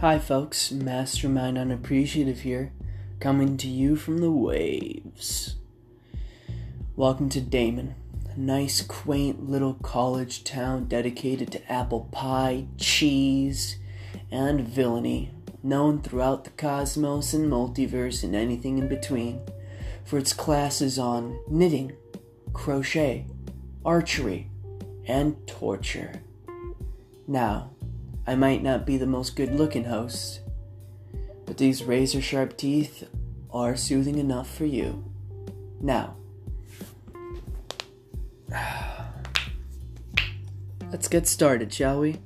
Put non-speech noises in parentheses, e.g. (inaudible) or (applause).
Hi, folks. Mastermind Unappreciative here, coming to you from the waves. Welcome to Damon, a nice, quaint little college town dedicated to apple pie, cheese, and villainy, known throughout the cosmos and multiverse and anything in between for its classes on knitting, crochet, archery, and torture. Now, I might not be the most good looking host, but these razor sharp teeth are soothing enough for you. Now, (sighs) let's get started, shall we?